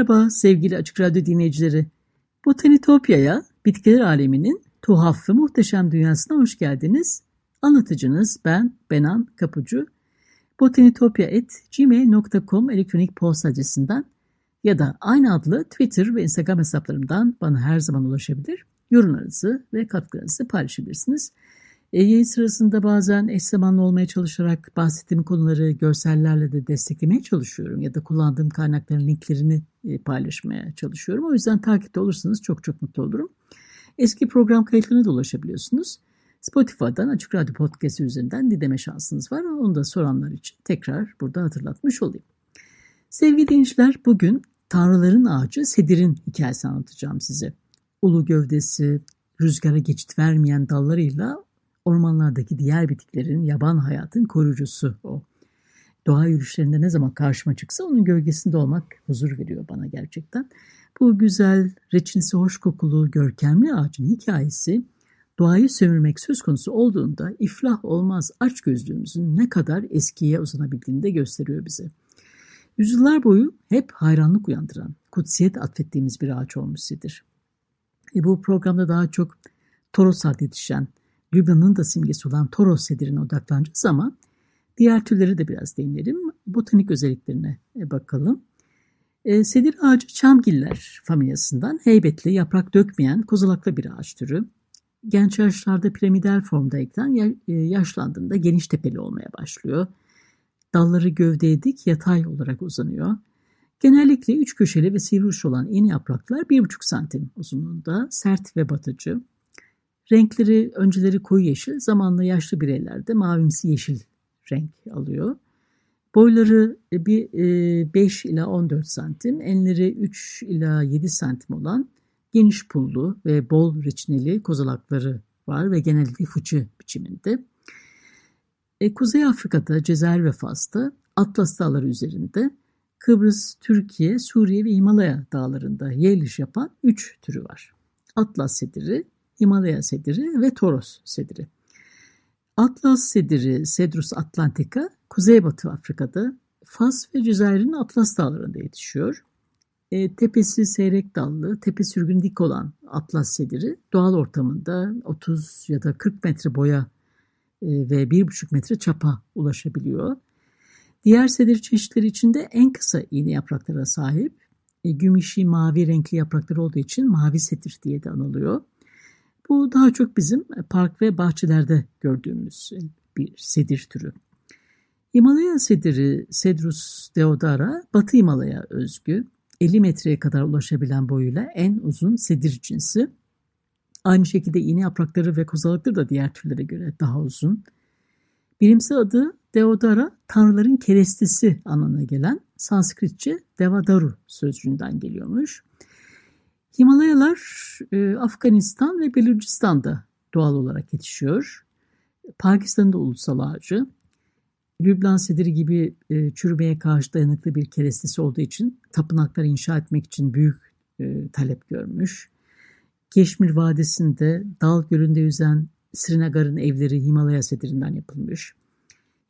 Merhaba sevgili Açık Radyo dinleyicileri. Botanitopya'ya, bitkiler aleminin tuhaf ve muhteşem dünyasına hoş geldiniz. Anlatıcınız ben Benan Kapucu. botanitopya.gmail.com elektronik posta adresinden ya da aynı adlı Twitter ve Instagram hesaplarımdan bana her zaman ulaşabilir. Yorumlarınızı ve katkılarınızı paylaşabilirsiniz. E, yayın sırasında bazen eş zamanlı olmaya çalışarak bahsettiğim konuları görsellerle de desteklemeye çalışıyorum ya da kullandığım kaynakların linklerini paylaşmaya çalışıyorum. O yüzden takipte olursanız çok çok mutlu olurum. Eski program kayıtlarına da ulaşabiliyorsunuz. Spotify'dan Açık Radyo Podcast üzerinden dinleme şansınız var. Onu da soranlar için tekrar burada hatırlatmış olayım. Sevgili dinleyiciler bugün Tanrıların Ağacı Sedir'in hikayesini anlatacağım size. Ulu gövdesi, rüzgara geçit vermeyen dallarıyla ormanlardaki diğer bitkilerin, yaban hayatın koruyucusu o. Doğa yürüyüşlerinde ne zaman karşıma çıksa onun gölgesinde olmak huzur veriyor bana gerçekten. Bu güzel, reçinsi hoş kokulu, görkemli ağacın hikayesi doğayı sömürmek söz konusu olduğunda iflah olmaz aç gözlüğümüzün ne kadar eskiye uzanabildiğini de gösteriyor bize. Yüzyıllar boyu hep hayranlık uyandıran, kutsiyet atfettiğimiz bir ağaç olmuşsidir. E bu programda daha çok Torosart yetişen, Lübnan'ın da simgesi olan Toros sedirine odaklanacağız ama diğer türleri de biraz değinelim. Botanik özelliklerine e, bakalım. E, sedir ağacı çamgiller familyasından heybetli, yaprak dökmeyen, kozalaklı bir ağaç türü. Genç yaşlarda piramidal formdayken e, yaşlandığında geniş tepeli olmaya başlıyor. Dalları gövdeye dik yatay olarak uzanıyor. Genellikle üç köşeli ve sivri uç olan yeni yapraklar 1,5 santim uzunluğunda, sert ve batıcı. Renkleri önceleri koyu yeşil, zamanla yaşlı bireylerde mavimsi yeşil renk alıyor. Boyları e, bir 5 e, ila 14 santim, enleri 3 ila 7 santim olan geniş pullu ve bol reçineli kozalakları var ve genellikle fıçı biçiminde. E, Kuzey Afrika'da, Cezayir ve Fas'ta Atlas Dağları üzerinde Kıbrıs, Türkiye, Suriye ve Himalaya dağlarında yerleş yapan 3 türü var. Atlas sediri, Himalaya sediri ve Toros sediri. Atlas sediri Cedrus atlantica Kuzeybatı Afrika'da Fas ve Cezayir'in Atlas dağlarında yetişiyor. E, tepesi seyrek dallı, tepe sürgün dik olan Atlas sediri doğal ortamında 30 ya da 40 metre boya e, ve 1,5 metre çapa ulaşabiliyor. Diğer sedir çeşitleri içinde en kısa iğne yapraklara sahip. E, gümüşi mavi renkli yaprakları olduğu için mavi sedir diye de anılıyor. Bu daha çok bizim park ve bahçelerde gördüğümüz bir sedir türü. Himalaya sediri Cedrus deodara, Batı Himalaya özgü, 50 metreye kadar ulaşabilen boyuyla en uzun sedir cinsi. Aynı şekilde iğne yaprakları ve kozalakları da diğer türlere göre daha uzun. Bilimsel adı Deodara, tanrıların kerestesi anlamına gelen Sanskritçe Devadaru sözcüğünden geliyormuş. Himalayalar e, Afganistan ve Belucistan'da doğal olarak yetişiyor. Pakistan'da ulusal ağacı. Lübnan sediri gibi e, çürümeye karşı dayanıklı bir kerestesi olduğu için tapınaklar inşa etmek için büyük e, talep görmüş. Keşmir Vadisi'nde Dal Gölü'nde yüzen Srinagar'ın evleri Himalaya sedirinden yapılmış.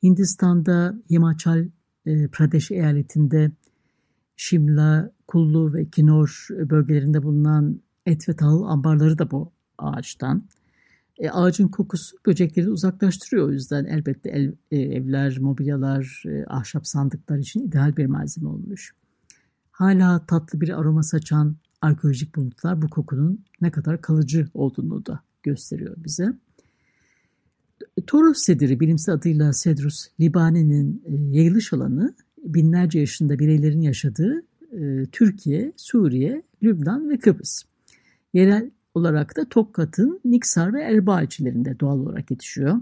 Hindistan'da Himachal e, Pradesh eyaletinde Şimla, Kullu ve Kinor bölgelerinde bulunan et ve tahıl ambarları da bu ağaçtan. E, ağacın kokusu böcekleri uzaklaştırıyor o yüzden elbette el, e, evler, mobilyalar, e, ahşap sandıklar için ideal bir malzeme olmuş. Hala tatlı bir aroma saçan arkeolojik buluntular bu kokunun ne kadar kalıcı olduğunu da gösteriyor bize. Toros sediri bilimsel adıyla Cedrus libani'nin e, yayılış alanı binlerce yaşında bireylerin yaşadığı e, Türkiye, Suriye Lübnan ve Kıbrıs. Yerel olarak da Tokat'ın Niksar ve Erbaa ilçelerinde doğal olarak yetişiyor.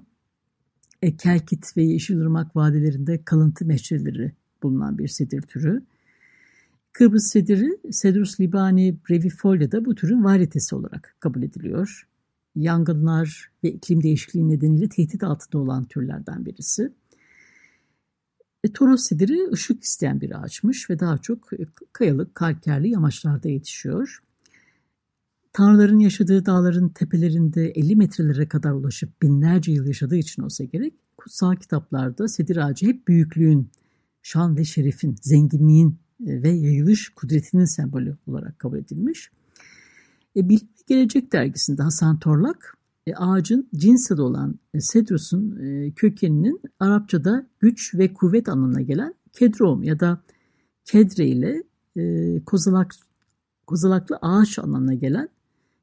E, Kelkit ve Yeşilırmak vadilerinde kalıntı meşreleri bulunan bir sedir türü. Kıbrıs sediri Cedrus libani brevifolia da bu türün varitesi olarak kabul ediliyor. Yangınlar ve iklim değişikliği nedeniyle tehdit altında olan türlerden birisi. E, Toros sediri ışık isteyen bir ağaçmış ve daha çok kayalık, kalkerli yamaçlarda yetişiyor. Tanrıların yaşadığı dağların tepelerinde 50 metrelere kadar ulaşıp binlerce yıl yaşadığı için olsa gerek, kutsal kitaplarda sedir ağacı hep büyüklüğün, şan ve şerefin, zenginliğin e, ve yayılış kudretinin sembolü olarak kabul edilmiş. E, Bilim Gelecek dergisinde Hasan Torlak e, ağacın cins adı olan e, Cedrus'un e, kökeninin Arapçada güç ve kuvvet anlamına gelen kedrom ya da kedre ile e, kozalak, kozalaklı ağaç anlamına gelen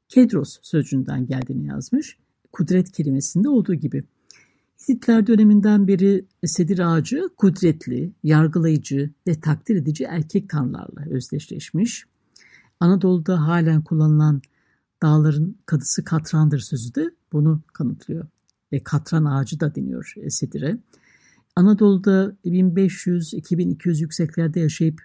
kedros sözcüğünden geldiğini yazmış. Kudret kelimesinde olduğu gibi. Hititler döneminden beri sedir ağacı kudretli, yargılayıcı ve takdir edici erkek tanrılarla özdeşleşmiş. Anadolu'da halen kullanılan dağların kadısı katrandır sözü de bunu kanıtlıyor. Ve katran ağacı da deniyor sedire. Anadolu'da 1500-2200 yükseklerde yaşayıp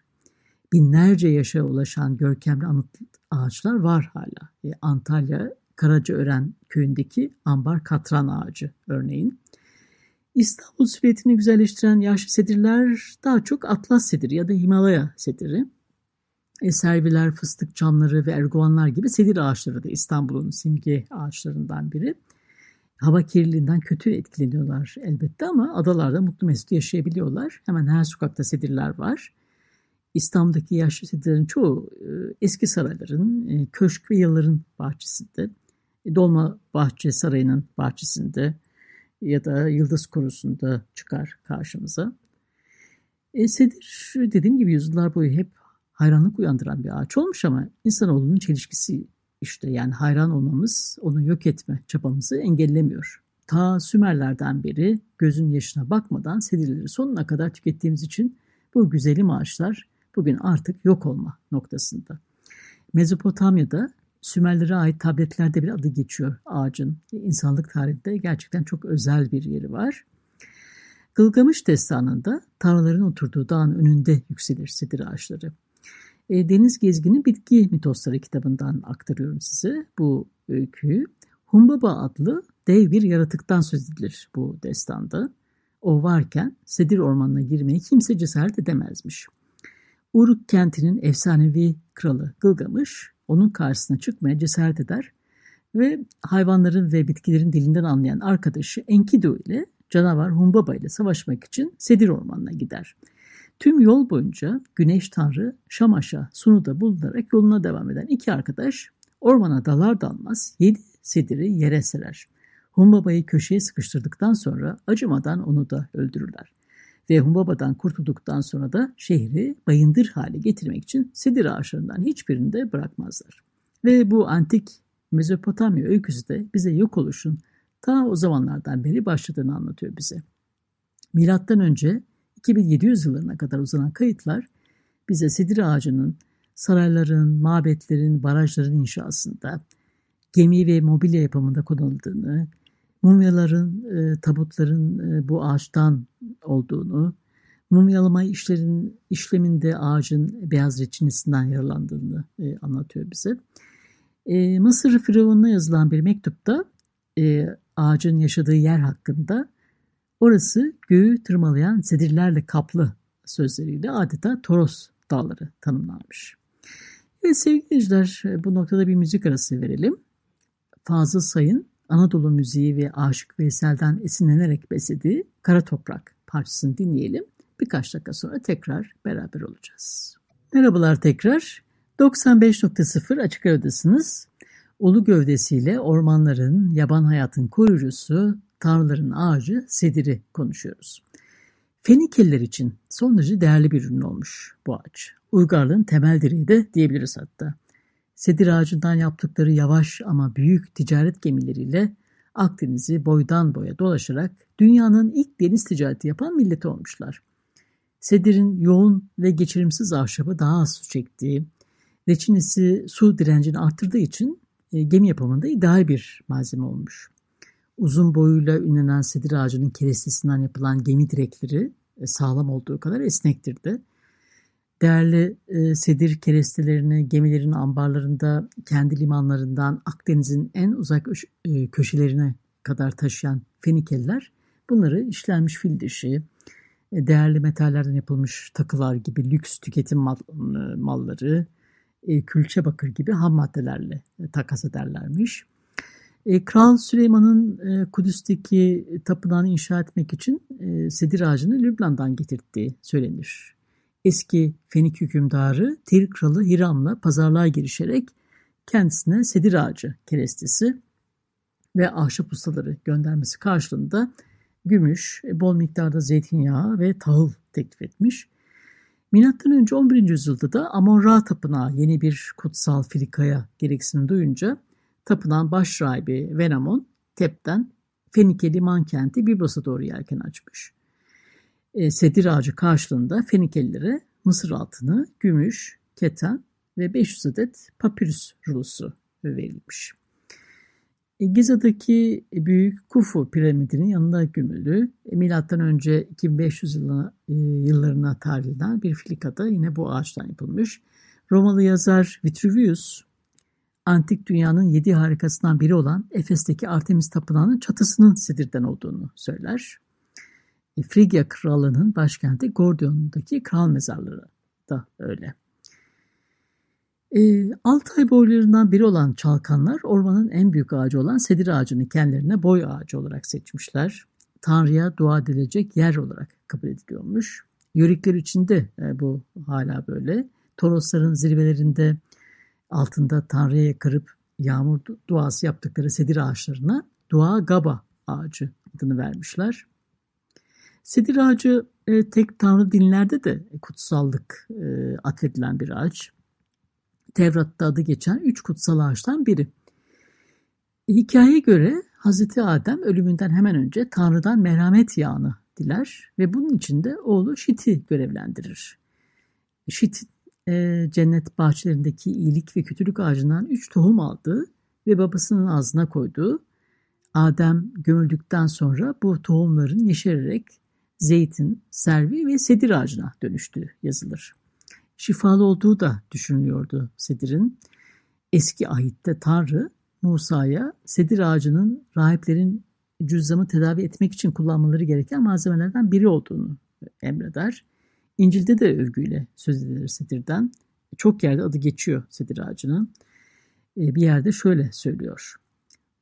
binlerce yaşa ulaşan görkemli anıt ağaçlar var hala. E, Antalya Karacaören köyündeki ambar katran ağacı örneğin. İstanbul silüetini güzelleştiren yaşlı sedirler daha çok Atlas sediri ya da Himalaya sediri. E, serviler, fıstık çamları ve erguvanlar gibi sedir ağaçları da İstanbul'un simge ağaçlarından biri. Hava kirliliğinden kötü etkileniyorlar elbette ama adalarda mutlu mesut yaşayabiliyorlar. Hemen her sokakta sedirler var. İstanbul'daki yaşlı sedirlerin çoğu e, eski sarayların, e, köşk ve yalıların bahçesinde. Dolma Bahçe Sarayı'nın bahçesinde ya da Yıldız Korusu'nda çıkar karşımıza. E, sedir dediğim gibi yüzyıllar boyu hep hayranlık uyandıran bir ağaç olmuş ama insanoğlunun çelişkisi işte yani hayran olmamız onu yok etme çabamızı engellemiyor. Ta Sümerlerden beri gözün yaşına bakmadan sedirleri sonuna kadar tükettiğimiz için bu güzelim ağaçlar bugün artık yok olma noktasında. Mezopotamya'da Sümerlere ait tabletlerde bir adı geçiyor ağacın. İnsanlık tarihinde gerçekten çok özel bir yeri var. Gılgamış destanında tanrıların oturduğu dağın önünde yükselir sedir ağaçları. E, Deniz Gezgin'in Bitki Mitosları kitabından aktarıyorum size bu öyküyü. Humbaba adlı dev bir yaratıktan söz edilir bu destanda. O varken Sedir Ormanı'na girmeye kimse cesaret edemezmiş. Uruk kentinin efsanevi kralı Gılgamış onun karşısına çıkmaya cesaret eder ve hayvanların ve bitkilerin dilinden anlayan arkadaşı Enkidu ile canavar Humbaba ile savaşmak için Sedir Ormanı'na gider. Tüm yol boyunca Güneş Tanrı Şamaş'a Sunu'da bulunarak yoluna devam eden iki arkadaş ormana dalar dalmaz yedi sediri yere serer. Humbaba'yı köşeye sıkıştırdıktan sonra acımadan onu da öldürürler. Ve Humbaba'dan kurtulduktan sonra da şehri bayındır hale getirmek için sedir ağaçlarından hiçbirini de bırakmazlar. Ve bu antik Mezopotamya öyküsü de bize yok oluşun ta o zamanlardan beri başladığını anlatıyor bize. Milattan önce 2700 yıllarına kadar uzanan kayıtlar bize sedir ağacının sarayların, mabetlerin, barajların inşasında, gemi ve mobilya yapımında kullanıldığını, mumyaların, e, tabutların e, bu ağaçtan olduğunu, mumyalama işlerin işleminde ağacın beyaz reçinesinden yararlandığını e, anlatıyor bize. E, Mısır Firavun'una yazılan bir mektupta e, ağacın yaşadığı yer hakkında orası göğü tırmalayan sedirlerle kaplı sözleriyle adeta Toros dağları tanımlanmış. Evet sevgili dinleyiciler bu noktada bir müzik arası verelim. Fazıl Say'ın Anadolu müziği ve Aşık Veysel'den esinlenerek beslediği Kara Toprak parçasını dinleyelim. Birkaç dakika sonra tekrar beraber olacağız. Merhabalar tekrar. 95.0 Açık Radyo'dasınız. Ulu gövdesiyle ormanların, yaban hayatın koruyucusu, tanrıların ağacı Sedir'i konuşuyoruz. Fenikeliler için son derece değerli bir ürün olmuş bu ağaç. Uygarlığın temel direği de diyebiliriz hatta. Sedir ağacından yaptıkları yavaş ama büyük ticaret gemileriyle Akdeniz'i boydan boya dolaşarak dünyanın ilk deniz ticareti yapan milleti olmuşlar. Sedir'in yoğun ve geçirimsiz ahşabı daha az su çektiği, Reçinesi su direncini arttırdığı için e, gemi yapımında ideal bir malzeme olmuş. Uzun boyuyla ünlenen sedir ağacının kerestesinden yapılan gemi direkleri e, sağlam olduğu kadar esnektir de. Değerli e, sedir kerestelerini gemilerin ambarlarında kendi limanlarından Akdeniz'in en uzak e, köşelerine kadar taşıyan Fenikeliler bunları işlenmiş fil dişi, değerli metallerden yapılmış takılar gibi lüks tüketim mal, malları, külçe bakır gibi ham maddelerle takas ederlermiş. E, Kral Süleyman'ın e, Kudüs'teki tapınağını inşa etmek için e, sedir ağacını Lübnan'dan getirttiği söylenir. Eski Fenik hükümdarı Tir kralı Hiram'la pazarlığa girişerek kendisine sedir ağacı kerestesi ve ahşap ustaları göndermesi karşılığında gümüş, bol miktarda zeytinyağı ve tahıl teklif etmiş. Milattan önce 11. yüzyılda da Amon-Ra tapınağı yeni bir kutsal filikaya gereksinim duyunca tapınağın baş rahibi Venamon Tep'ten Fenike liman kenti Bibros'a doğru yelken açmış. E, sedir ağacı karşılığında Fenikelilere mısır altını, gümüş, keten ve 500 adet papirüs rulosu verilmiş. E, Giza'daki büyük Kufu piramidinin yanında gömülü e, milattan önce 2500 yılına, e, yıllarına tarihlenen bir filikada yine bu ağaçtan yapılmış. Romalı yazar Vitruvius antik dünyanın yedi harikasından biri olan Efes'teki Artemis Tapınağı'nın çatısının sedirden olduğunu söyler. Frigya Krallığı'nın başkenti Gordion'daki kral mezarları da öyle. E, Altay boylarından biri olan çalkanlar ormanın en büyük ağacı olan sedir ağacını kendilerine boy ağacı olarak seçmişler. Tanrı'ya dua edilecek yer olarak kabul ediliyormuş. Yörükler içinde e, bu hala böyle. Torosların zirvelerinde altında Tanrı'ya yakarıp yağmur duası yaptıkları sedir ağaçlarına dua gaba ağacı adını vermişler. Sedir ağacı e, tek tanrı dinlerde de kutsallık e, atfedilen bir ağaç. Tevrat'ta adı geçen üç kutsal ağaçtan biri. Hikayeye göre Hazreti Adem ölümünden hemen önce Tanrı'dan merhamet yağını diler ve bunun için de oğlu Şit'i görevlendirir. Şit e, cennet bahçelerindeki iyilik ve kötülük ağacından üç tohum aldı ve babasının ağzına koydu. Adem gömüldükten sonra bu tohumların yeşererek zeytin, servi ve sedir ağacına dönüştü yazılır şifalı olduğu da düşünülüyordu sedirin. Eski ahitte Tanrı Musa'ya sedir ağacının rahiplerin cüzzamı tedavi etmek için kullanmaları gereken malzemelerden biri olduğunu emreder. İncil'de de övgüyle söz edilir sedirden. Çok yerde adı geçiyor sedir ağacının. Ee, bir yerde şöyle söylüyor.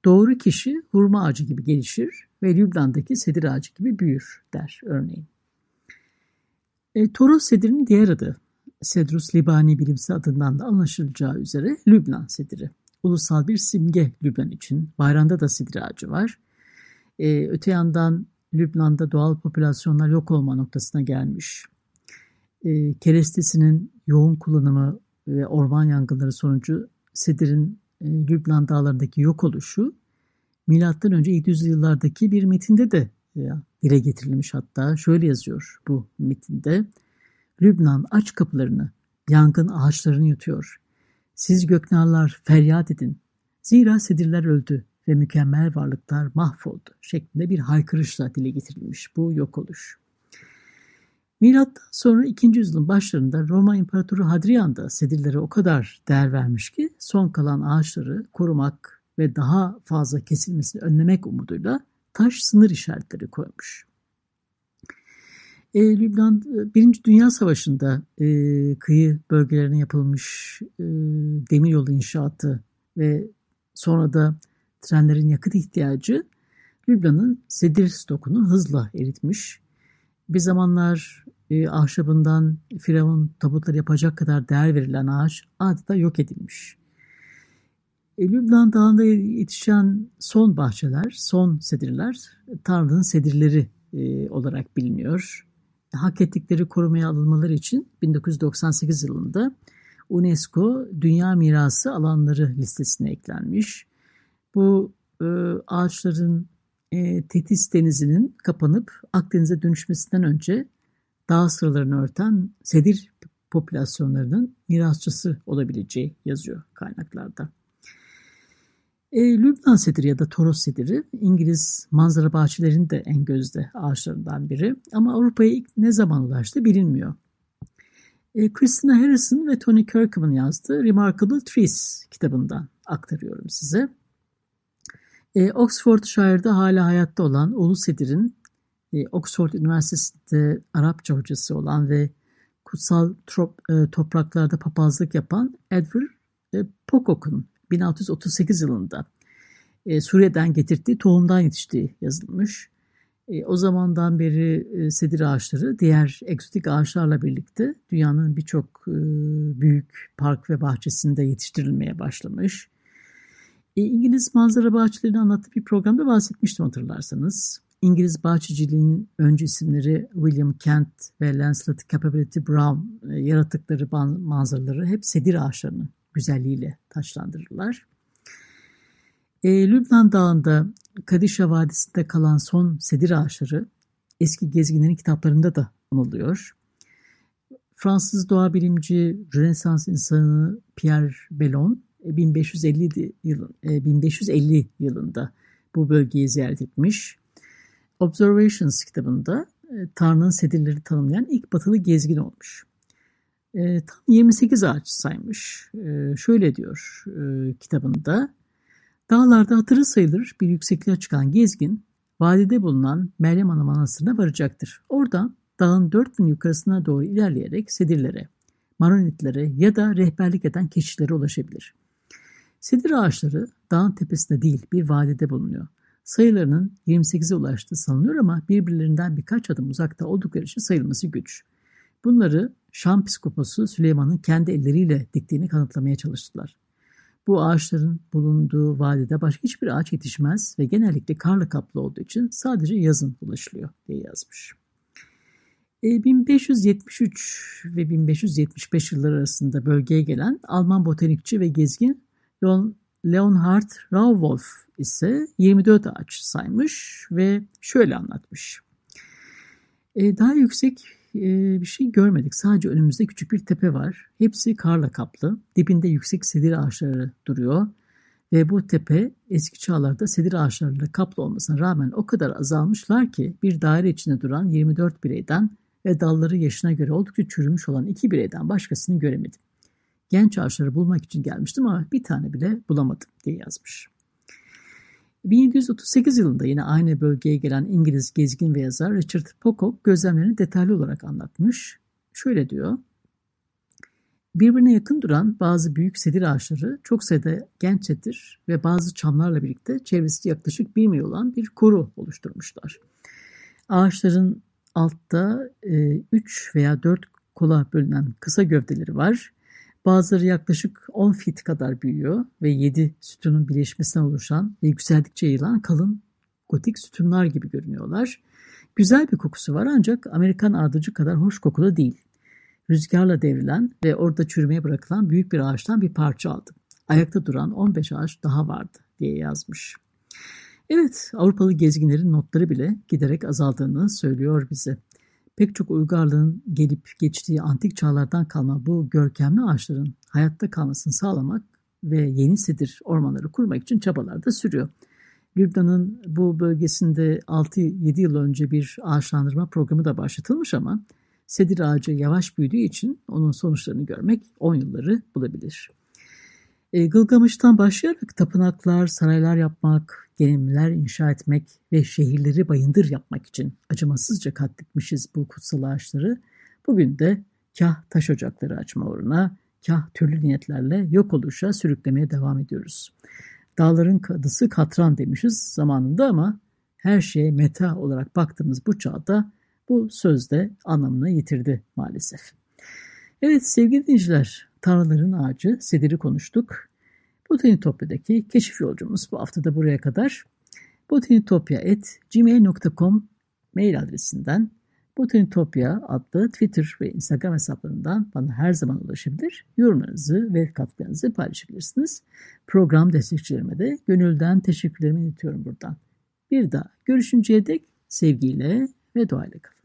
Doğru kişi hurma ağacı gibi gelişir ve Lübnan'daki sedir ağacı gibi büyür der örneğin. E, Toros sedirinin diğer adı Cedrus libani bilimsi adından da anlaşılacağı üzere Lübnan sediri. Ulusal bir simge Lübnan için. Bayranda da sedir ağacı var. Ee, öte yandan Lübnan'da doğal popülasyonlar yok olma noktasına gelmiş. Ee, kerestesinin yoğun kullanımı ve orman yangınları sonucu sedirin e, Lübnan dağlarındaki yok oluşu milattan önce 700 yıllardaki bir metinde de e, dile getirilmiş hatta şöyle yazıyor bu metinde. Lübnan aç kapılarını, yangın ağaçlarını yutuyor. Siz göknarlar feryat edin. Zira sedirler öldü ve mükemmel varlıklar mahvoldu şeklinde bir haykırışla dile getirilmiş bu yok oluş. Milattan sonra 2. yüzyılın başlarında Roma İmparatoru Hadrian da sedirlere o kadar değer vermiş ki son kalan ağaçları korumak ve daha fazla kesilmesini önlemek umuduyla taş sınır işaretleri koymuş. E, Lübnan e, Birinci Dünya Savaşı'nda e, kıyı bölgelerine yapılmış e, demiryolu inşaatı ve sonra da trenlerin yakıt ihtiyacı Lübnan'ın sedir stokunu hızla eritmiş. Bir zamanlar e, ahşabından firavun tabutları yapacak kadar değer verilen ağaç adeta yok edilmiş. E, Lübnan Dağı'nda yetişen son bahçeler, son sedirler Tanrı'nın sedirleri e, olarak biliniyor hak ettikleri korumaya alınmaları için 1998 yılında UNESCO Dünya Mirası alanları listesine eklenmiş. Bu e, ağaçların e, Tetis Denizi'nin kapanıp Akdeniz'e dönüşmesinden önce dağ sıralarını örten sedir popülasyonlarının mirasçısı olabileceği yazıyor kaynaklarda. E, Lübnan sediri ya da Toros sediri İngiliz manzara bahçelerinin de en gözde ağaçlarından biri ama Avrupa'ya ilk ne zaman ulaştı bilinmiyor. E, Christina Harrison ve Tony Kirkham'ın yazdığı Remarkable Trees kitabından aktarıyorum size. E, Oxfordshire'da hala hayatta olan Ulu Sedir'in Oxford Üniversitesi'nde Arapça hocası olan ve kutsal trop, e, topraklarda papazlık yapan Edward e, Pocock'un 1638 yılında e, Suriye'den getirdiği tohumdan yetiştiği yazılmış. O zamandan beri sedir ağaçları diğer egzotik ağaçlarla birlikte dünyanın birçok büyük park ve bahçesinde yetiştirilmeye başlamış. İngiliz manzara bahçelerini anlattığı bir programda bahsetmiştim hatırlarsanız. İngiliz bahçeciliğinin önce isimleri William Kent ve Lancelot Capability Brown e, yarattıkları manzaraları hep sedir ağaçlarının güzelliğiyle taşlandırırlar. E, Lübnan Dağı'nda Kadişa Vadisi'nde kalan son sedir ağaçları eski gezginlerin kitaplarında da anılıyor. Fransız doğa bilimci Rönesans insanı Pierre Bellon 1550 yıl, 1550 yılında bu bölgeyi ziyaret etmiş. Observations kitabında e, Tanrı'nın sedirleri tanımlayan ilk batılı gezgin olmuş. E, tam 28 ağaç saymış. E, şöyle diyor e, kitabında. Dağlarda hatırı sayılır bir yüksekliğe çıkan gezgin, vadide bulunan Meryem Ana Manastırı'na varacaktır. Oradan dağın 4000 yukarısına doğru ilerleyerek sedirlere, maronitlere ya da rehberlik eden keşişlere ulaşabilir. Sedir ağaçları dağın tepesinde değil bir vadide bulunuyor. Sayılarının 28'e ulaştığı sanılıyor ama birbirlerinden birkaç adım uzakta oldukları için sayılması güç. Bunları Şam psikoposu Süleyman'ın kendi elleriyle diktiğini kanıtlamaya çalıştılar. Bu ağaçların bulunduğu vadide başka hiçbir ağaç yetişmez ve genellikle karla kaplı olduğu için sadece yazın ulaşılıyor diye yazmış. E, 1573 ve 1575 yılları arasında bölgeye gelen Alman botanikçi ve gezgin Leonhard Rauwolf ise 24 ağaç saymış ve şöyle anlatmış. E, daha yüksek e, bir şey görmedik. Sadece önümüzde küçük bir tepe var. Hepsi karla kaplı. Dibinde yüksek sedir ağaçları duruyor. Ve bu tepe eski çağlarda sedir ağaçlarıyla kaplı olmasına rağmen o kadar azalmışlar ki bir daire içinde duran 24 bireyden ve dalları yaşına göre oldukça çürümüş olan iki bireyden başkasını göremedim. Genç ağaçları bulmak için gelmiştim ama bir tane bile bulamadım diye yazmış. 1738 yılında yine aynı bölgeye gelen İngiliz gezgin ve yazar Richard Pocock gözlemlerini detaylı olarak anlatmış. Şöyle diyor. Birbirine yakın duran bazı büyük sedir ağaçları çok sayıda genç sedir ve bazı çamlarla birlikte çevresi yaklaşık bir mil olan bir koru oluşturmuşlar. Ağaçların altta 3 e, veya 4 kola bölünen kısa gövdeleri var. Bazıları yaklaşık 10 fit kadar büyüyor ve 7 sütunun birleşmesinden oluşan ve yükseldikçe yayılan kalın gotik sütunlar gibi görünüyorlar. Güzel bir kokusu var ancak Amerikan ardıcı kadar hoş kokulu değil. Rüzgarla devrilen ve orada çürümeye bırakılan büyük bir ağaçtan bir parça aldım. Ayakta duran 15 ağaç daha vardı diye yazmış. Evet, Avrupalı gezginlerin notları bile giderek azaldığını söylüyor bize. Pek çok uygarlığın gelip geçtiği antik çağlardan kalma bu görkemli ağaçların hayatta kalmasını sağlamak ve yeni sedir ormanları kurmak için çabalar da sürüyor. Lübnan'ın bu bölgesinde 6-7 yıl önce bir ağaçlandırma programı da başlatılmış ama sedir ağacı yavaş büyüdüğü için onun sonuçlarını görmek 10 yılları bulabilir. E, Gılgamış'tan başlayarak tapınaklar, saraylar yapmak, gelimler inşa etmek ve şehirleri bayındır yapmak için acımasızca katletmişiz bu kutsal ağaçları. Bugün de kah taş ocakları açma uğruna, kah türlü niyetlerle yok oluşa sürüklemeye devam ediyoruz. Dağların kadısı katran demişiz zamanında ama her şeye meta olarak baktığımız bu çağda bu sözde anlamını yitirdi maalesef. Evet sevgili dinleyiciler, Tanrıların Ağacı Sedir'i konuştuk. Botanitopya'daki keşif yolcumuz bu hafta da buraya kadar. botanitopya.gmail.com mail adresinden Botanitopya adlı Twitter ve Instagram hesaplarından bana her zaman ulaşabilir. Yorumlarınızı ve katkılarınızı paylaşabilirsiniz. Program destekçilerime de gönülden teşekkürlerimi iletiyorum buradan. Bir daha görüşünceye dek sevgiyle ve duayla kalın.